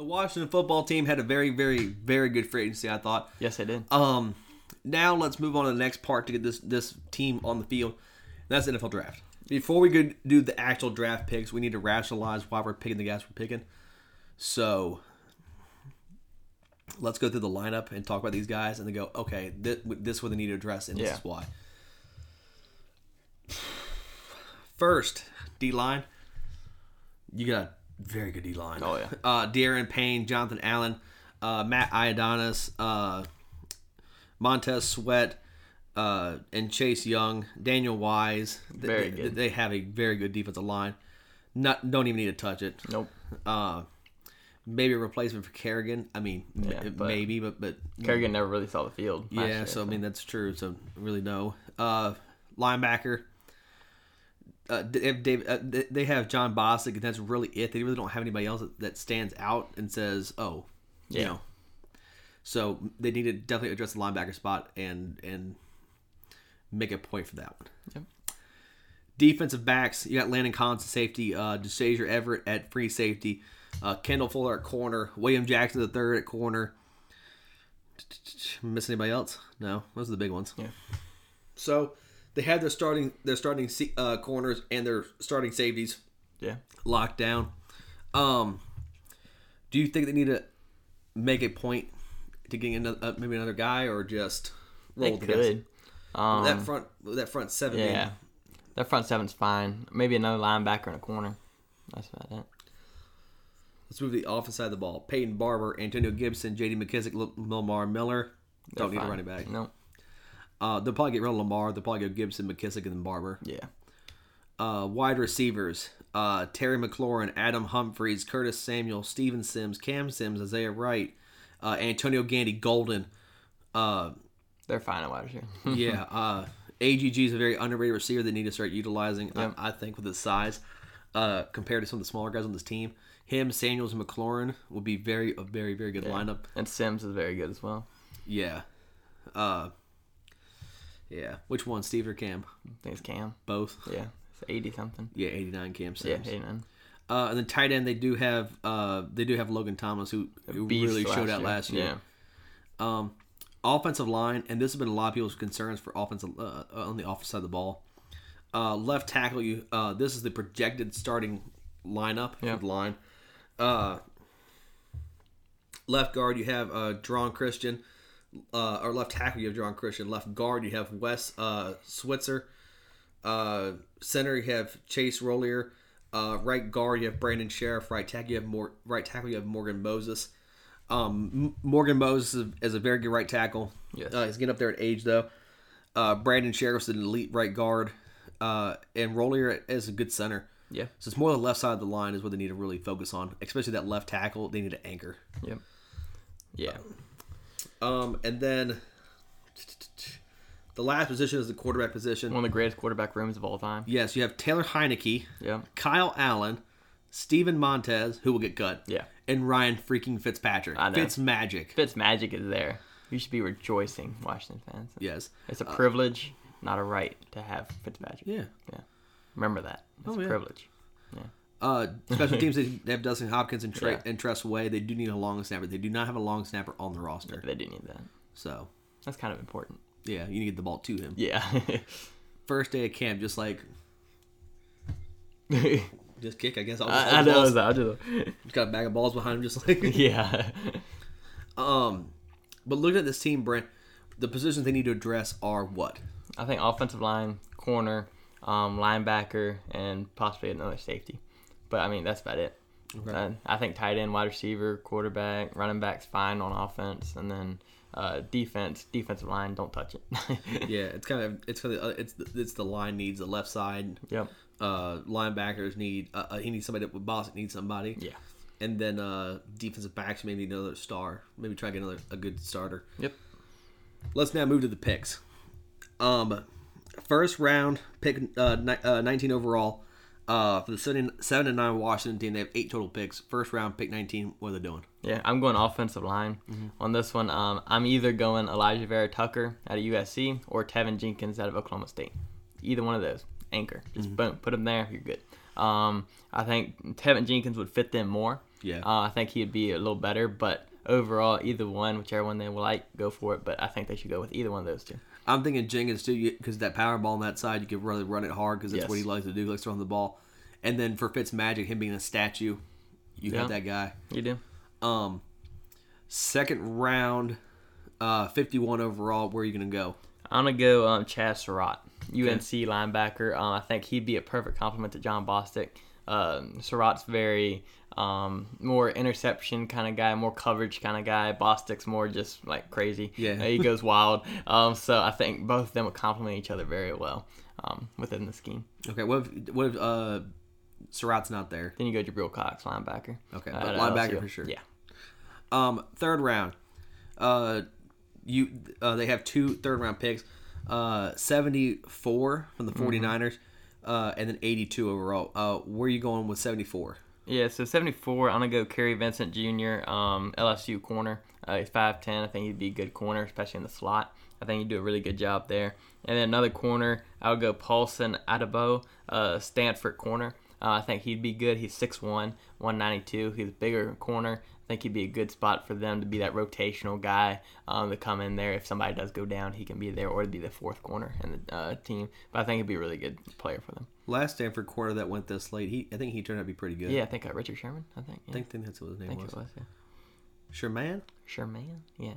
The Washington football team had a very, very, very good free agency. I thought. Yes, they did. Um, now let's move on to the next part to get this this team on the field. That's the NFL draft. Before we could do the actual draft picks, we need to rationalize why we're picking the guys we're picking. So let's go through the lineup and talk about these guys, and then go, okay, this, this is what they need to address, and this Yeah. is why. First, D line. You got very good D line. Oh, yeah. Uh, Daron Payne, Jonathan Allen, uh, Matt Ioannidis, uh, Montez Sweat, uh, and Chase Young, Daniel Wise. Th- Very they, good. They have a very good defensive line. Not don't even need to touch it. Nope. Uh, maybe a replacement for Kerrigan. I mean, Yeah, but- maybe, but but Kerrigan never really saw the field. yeah. year, So I mean, that's true. So really no. Uh, linebacker. Uh, they have, Dave, uh, they- they have Jon Bostic, and that's really it. They really don't have anybody else that, stands out and says, "Oh, you know." So they need to definitely address the linebacker spot and and make a point for that one. Yep. Defensive backs, you got Landon Collins at safety, uh, Everett at free safety, uh, Kendall Fuller at corner, William Jackson the third at corner. Miss anybody else? No, those are the big ones. Yeah. So they have their starting their starting uh, corners and their starting safeties yeah. locked down. Um, do you think they need to make a point to getting another uh, maybe another guy or just roll They the could. Um, that front that front seven. man, yeah. Their front seven's fine. Maybe another linebacker in a corner. That's about it. Let's move to the offense side of the ball. Peyton Barber, Antonio Gibson, J.D. McKissick, Lamar Miller. They're Don't need a fine. running back. No. Uh, they'll probably get rid of Lamar. They'll probably go Gibson, McKissick, and then Barber. Yeah. Uh, wide receivers: uh, Terry McLaurin, Adam Humphries, Curtis Samuel, Steven Sims, Cam Sims, Isaiah Wright, uh, Antonio Gandy, Golden. Uh, They're fine at wide receiver. yeah, uh, AGG is a very underrated receiver they need to start utilizing. Yep. I, I think with his size, uh, compared to some of the smaller guys on this team, him, Samuels, and McLaurin will be very a very very good lineup. and Sims is very good as well. Yeah. Uh Yeah. Which one, Steve or Cam? I think it's Cam. Both. Yeah. It's 80 something. Yeah, 89 Cam Yeah, 89. Uh and then tight end they do have uh they do have Logan Thomas who, who really showed out last year. Yeah. Um offensive line and this has been a lot of people's concerns for offensive uh, on the offensive side of the ball. Uh left tackle you uh this is the projected starting lineup Yeah. for line. Uh left guard you have uh Geron Christian uh, or left tackle, you have Geron Christian. Left guard, you have Wes uh, Schweitzer. Uh, center, you have Chase Roullier. Uh, right guard, you have Brandon Scherff. Right tackle, you have more. Right tackle, you have Morgan Moses. Um, M- Morgan Moses is a, is a very good right tackle. Yes. Uh, he's getting up there in age though. Uh, Brandon Scherff's an elite right guard. Uh, and Roullier is a good center. Yeah. So it's more the left side of the line is what they need to really focus on, especially that left tackle. They need to anchor. Yep. Yeah. Um, Um, and then the last position is the quarterback position. One of the greatest quarterback rooms of all time. Yes, you have Taylor Heinicke, Yeah. Kyle Allen, Steven Montez, who will get cut, Yeah. and Ryan freaking Fitzpatrick. I know. Fitz magic. Fitz magic is there. You should be rejoicing, Washington fans. Yes. It's a uh, privilege, not a right, to have Fitzmagic. Yeah. Yeah. Remember that. It's Oh, a yeah. privilege. Uh, special teams they have Dustin Hopkins and, Tre- Yeah. and Tress Way. They do need a long snapper. They do not have a long snapper on the roster. They do need that. So That's kind of important. yeah, you need to get the ball to him. Yeah. First day of camp, just like just kick. I guess I'll I just, I'll know just, that. I just, just got a bag of balls behind him, just like yeah. Um, but looking at this team, Brent, the positions they need to address are what? I think offensive line, corner, um, linebacker, and possibly another safety. But I mean, that's about it. Uh, I think tight end, wide receiver, quarterback, running back's fine on offense, and then uh, defense, defensive line, don't touch it. Yeah, it's kind of it's kind of it's the, it's the line needs the left side. yep. Uh, linebackers need uh, uh, he needs somebody that Boston needs somebody. Yeah. And then uh, defensive backs maybe need another star. Maybe try to get another a good starter. Yep. Let's now move to the picks. Um, first round pick uh, ni- uh 19 overall. Uh, for the seven, seven and nine Washington team, they have eight total picks. First round pick 19. What are they doing? Yeah, I'm going offensive line on this one. Um, I'm either going Alijah Vera Tucker out of USC or Teven Jenkins out of Oklahoma State. Either one of those, anchor. Just boom, put them there. You're good. Um, I think Teven Jenkins would fit them more. Yeah. Uh, I think he'd be a little better, but overall, either one, whichever one they will like, go for it. But I think they should go with either one of those two. I'm thinking Jenkins too, because that power ball on that side, you could really run it hard because that's Yes. what he likes to do. He likes throwing the ball. And then for Fitz Magic, him being a statue, you Yeah. have that guy. You do? Um, second round, uh, 51 overall. Where are you gonna go? I'm gonna go um, Chazz Surratt, UNC linebacker. Um, I think he'd be a perfect complement to Jon Bostic. Um, Surratt's very um, more interception kind of guy, more coverage kind of guy. Bostic's more just like crazy. Yeah. Uh, he goes wild. Um, so I think both of them would complement each other very well um, within the scheme. Okay, what if what if uh, Surratt's not there? Then you go Jabril Cox, linebacker. Okay, Uh, but linebacker LSU. for sure. Yeah. Um, third round, uh, you uh, they have two third round picks, uh, 74 from the 49ers, uh, and then 82 overall. Uh, where are you going with 74? Yeah, so 74, I'm going to go Kary Vincent Jr., um, LSU corner. Uh, he's 5'10. I think he'd be a good corner, especially in the slot. I think he'd do a really good job there. And then another corner, I would go Paulson Adebo, uh, Stanford corner. Uh, I think he'd be good. He's 6'1, 192. He's a bigger corner. I think he'd be a good spot for them to be that rotational guy um, to come in there. If somebody does go down, he can be there or be the fourth corner in the uh, team. But I think he'd be a really good player for them. Last Stanford corner that went this late, he I think he turned out to be pretty good. Yeah, I think uh, Richard Sherman. I think. Yeah. I think, think that's what his I name think was. it was. Yeah. Sherman? Sherman. Yeah.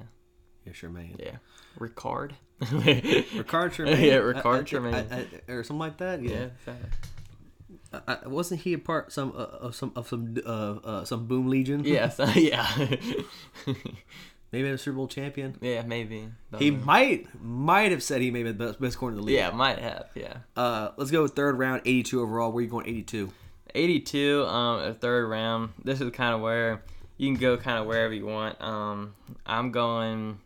Yeah, Sherman. Yeah. Ricard. Ricard Sherman. Yeah, Ricard I- I- Sherman. I- I- or something like that. Yeah. I, I- wasn't he a part some uh, of some of some uh, uh, some Boom Legion? yes. yeah. maybe a Super Bowl champion. yeah. Maybe. Don't He know. might might have said he may be the best, best corner in the league. Yeah. Might have. Yeah. Uh, let's go with third round, 82 overall. Where are you going? 82. 82. Um, a third round. This is kind of where you can go kind of wherever you want. Um, I'm going.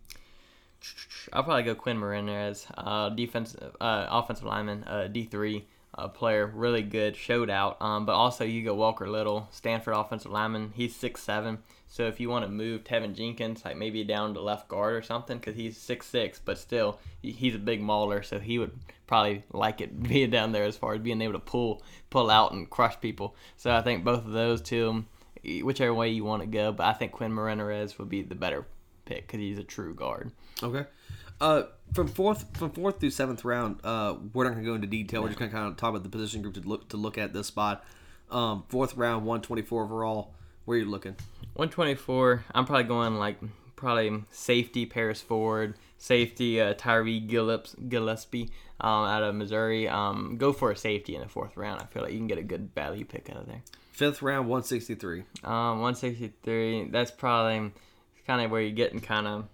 I'll probably go Quinn Meinerz, uh, defensive, uh, offensive lineman, uh, D three uh, player, really good, showed out. Um, but also you go Walker Little, Stanford offensive lineman. He's six seven. So if you want to move Teven Jenkins, like maybe down to left guard or something, because he's six six, but still he's a big mauler, so he would probably like it being down there as far as being able to pull pull out and crush people. So I think both of those two, whichever way you want to go, but I think Quinn Meinerz would be the better pick because he's a true guard. Okay. Uh, from fourth from fourth through seventh round, uh, we're not gonna go into detail. We're just gonna kind of talk about the position group to look to look at this spot. Um, fourth round, 124 overall. Where are you looking? 124. I'm probably going like probably safety Paris Ford, safety uh, Tyree Gillips, Gillespie um, out of Missouri. Um, go for a safety in the fourth round. I feel like you can get a good value pick out of there. Fifth round, 163. Um, 163. That's probably kind of where you're getting kind of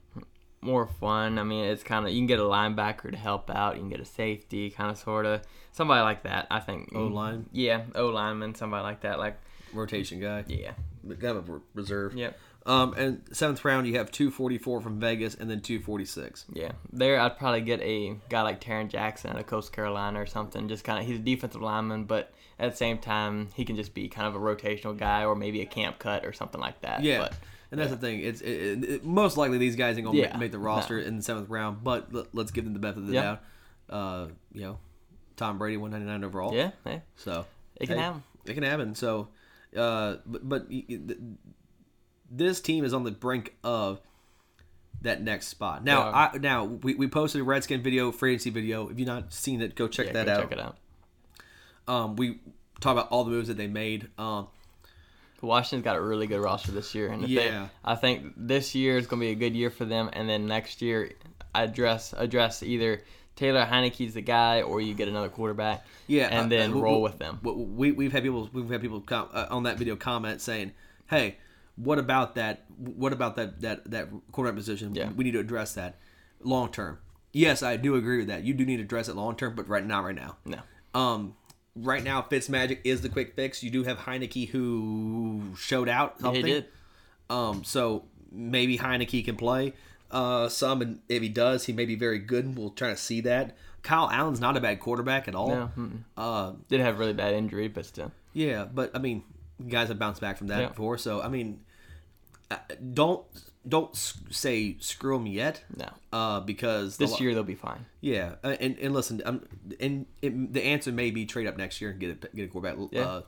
more fun. I mean, it's kind of you can get a linebacker to help out. You can get a safety, kind of sort of somebody like that. I think O-line? Yeah, O lineman, somebody like that. Like Rotation guy. yeah, Kind of a reserve. yep. Um, and seventh round, you have 244 from Vegas and then 246. Yeah, there I'd probably get a guy like Tarron Jackson out of Coast Carolina or something. Just kind of he's a defensive lineman, but at the same time he can just be kind of a rotational guy or maybe a camp cut or something like that. Yeah. but and that's the thing. It's it, it, most likely these guys ain't gonna Yeah. make, the roster in the seventh round. But l- let's give them the benefit of the Yeah. doubt. Uh, you know, Tom Brady 199 overall. yeah, yeah, So it can hey, happen. It can happen. So, uh, but but y- y- th- this team is on the brink of that next spot. Now, Yeah. I now we, we posted a Redskin video, free agency video. If you've not seen it, go check Yeah, that go out. Check it out. Um, we talk about all the moves that they made. Um, Washington's got a really good roster this year, and if they- Yeah. I think this year is going to be a good year for them, and then next year, address address either Taylor Heinicke's the guy, or you get another quarterback, yeah, and uh, then uh, we- roll we- with them. we- We we've had people we've had people com- uh, on that video comment saying, "Hey, what about that? What about that that that quarterback position? Yeah. We need to address that long term." Yes, I do agree with that. You do need to address it long term, but right now, right now. No, Um, right now, Fitzmagic is the quick fix. You do have Heinicke who showed out he something. did. Um, so maybe Heinicke can play uh, some, and if he does, he may be very good. We'll try to see that. Kyle Allen's not a bad quarterback at all. No. Uh, did have really bad injury, but still. yeah, but I mean, guys have bounced back from that Yeah. before. So I mean, uh, don't don't say screw them yet. No. Uh, because This lo- year they'll be fine. Yeah, uh, and and listen, um, and it, the answer may be trade up next year and get a get a quarterback. Yeah. Uh,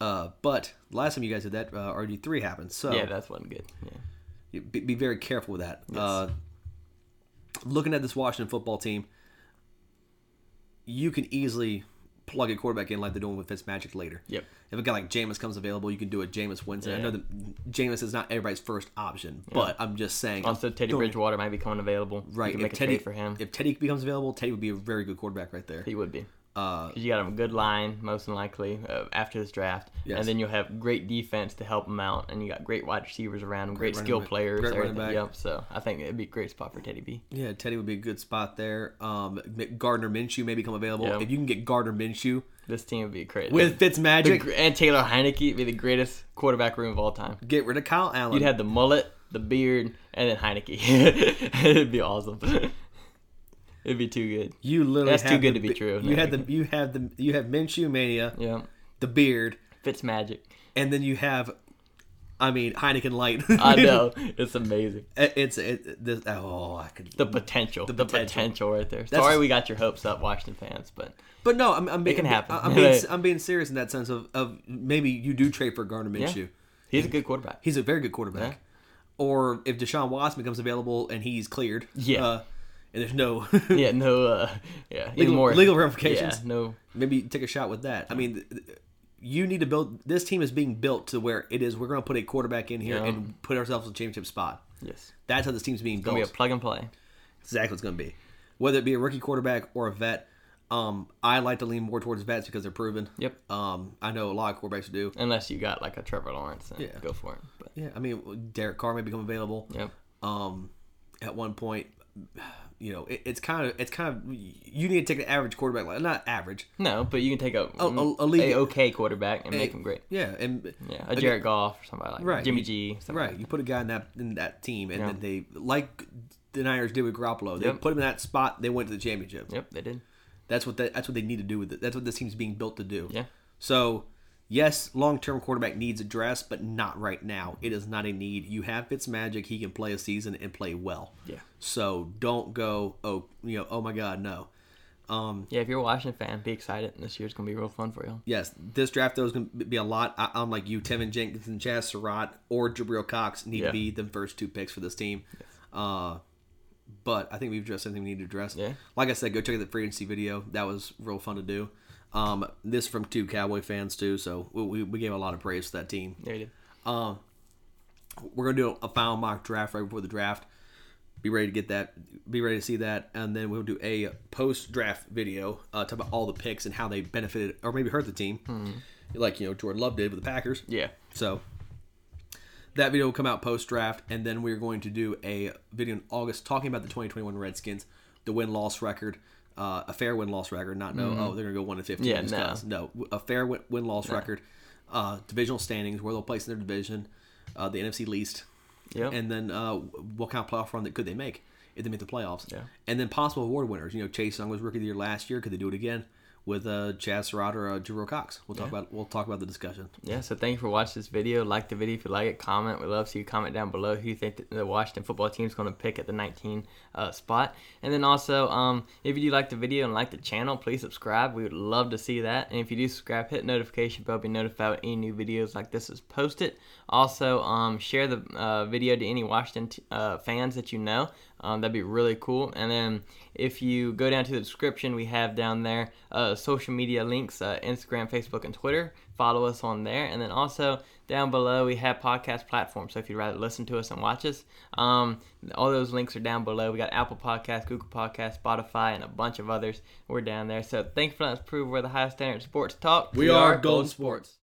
Uh, but last time you guys did that, uh, RG three happened. So Yeah, that's one good. Yeah. be, be very careful with that. Uh, looking at this Washington football team, you can easily plug a quarterback in like they're doing with Fitzmagic later. Yep. If a guy like Jameis comes available, you can do it. Jameis wins it. I know that Jameis is not everybody's first option, but I'm just saying. Also, Teddy Bridgewater might be coming available. You Right. can If make a Teddy trade for him. if Teddy becomes available, Teddy would be a very good quarterback right there. He would be. Uh, you got a good line, most likely, uh, after this draft. Yes. And then you'll have great defense to help him out. And you got great wide receivers around him, great, running skill back- players. great running everything. back. Yep. So I think it'd be a great spot for Teddy B. yeah, Teddy would be a good spot there. Um, Gardner Minshew may become available. Yeah. If you can get Gardner Minshew This team would be crazy. with The Fitzmagic, gr- and Taylor Heinicke would be the greatest quarterback room of all time. get rid of Kyle Allen. You'd have the mullet, the beard, and then Heinicke. It'd be awesome. It'd be too good. You literally That's too good the to be true. You had the you have the you have Minshew mania, Yeah. the beard, Fitz magic. and then you have, I mean Heineken Light. I know. It's amazing. It- it's it, this, oh I could. The potential. The, potential. potential. right there. That's- Sorry we got your hopes up, Washington fans, but But no, I'm, I'm being, can happen. I'm being I'm being serious in that sense of, of maybe you do trade for Gardner yeah. Minshew. He's a good quarterback. He's a very good quarterback. Or if Deshaun Watson becomes available and he's cleared, Yeah. uh, and there's no yeah, no uh yeah. Legal- more legal ramifications. Yeah, no maybe take a shot with that. I mean, you need to build. This team is being built to where it is. We're going to put a quarterback in here Yeah. and put ourselves in a championship spot. yes. That's how this team's being built. Gonna be a plug and play. exactly what it's going to be. Whether it be a rookie quarterback or a vet, um, I like to lean more towards vets because they're proven. Yep. Um, I know a lot of quarterbacks do. Unless you got like a Trevor Lawrence and Yeah. go for it. But Yeah, I mean, Derek Carr may become available. yep. Um, at one point, you know, it, it's kind of it's kind of you need to take an average quarterback, like not average. No, but you can take a A- a- a league- okay quarterback and make him great. Yeah, and Yeah, a Jared Goff or somebody like Right. Jimmy G. something Right, like you put a guy in that in that team, and Yeah. then they like the Niners did with Garoppolo. They Yep. put him in that spot. They went to the championship. Yep, they did. That's what they, that's what they need to do with it. That's what this team's being built to do. Yeah. So, yes, long term quarterback needs address, but not right now. It is not a need. You have Fitzmagic; he can play a season and play well. Yeah. So don't go. Oh, you know. Oh my God, no. Um, Yeah, if you're a Washington fan, be excited. This year's gonna be real fun for you. yes, this draft though is going to be a lot. I, I'm like you, Teven Jenkins and Chazz Surratt or Jabril Cox need Yeah. to be the first two picks for this team. Uh, but I think we've addressed everything we need to address. Yeah. Like I said, go check out the free agency video. That was real fun to do. Um, this from two Cowboy fans too, so we, we, we gave a lot of praise to that team. There you did. Um, we're gonna do a final mock draft right before the draft. Be ready to get that. Be ready to see that, and then we'll do a post draft video uh, talk about all the picks and how they benefited or maybe hurt the team, like you know Jordan Love did with the Packers. Yeah. So that video will come out post draft, and then we're going to do a video in August talking about the 2021 Redskins, the win loss record, uh, a fair win loss record, not no oh they're gonna go one to 15. Mm-hmm. Yeah, no. no, a fair win loss record, uh, divisional standings, where they'll place in their division, uh, the NFC least, Yep. and then uh, what kind of playoff run that could they make if they make the playoffs? Yeah. And then possible award winners. You know, Chase Young was rookie of the year last year. Could they do it again with uh, Chazz Surratt or uh, Jerome Cox? We'll talk about we'll talk about the discussion. Yeah, so thank you for watching this video. Like the video if you like it. Comment. We'd love to see you comment down below who you think the Washington football team is going to pick at the 19 uh, spot. And then also, um, if you do like the video and like the channel, please subscribe. We would love to see that. And if you do subscribe, hit notification bell, be notified when any new videos like this is posted. Also, um, share the uh, video to any Washington t- uh, fans that you know. Um, that'd be really cool. And then if you go down to the description, we have down there uh, social media links uh, Instagram, Facebook, and Twitter. Follow us on there. And then also down below, we have podcast platforms. So if you'd rather listen to us and watch us, um, all those links are down below. We got Apple Podcasts, Google Podcasts, Spotify, and a bunch of others. We're down there. So thank you for letting us prove we're the highest standard sports talk. We are Golden Sports.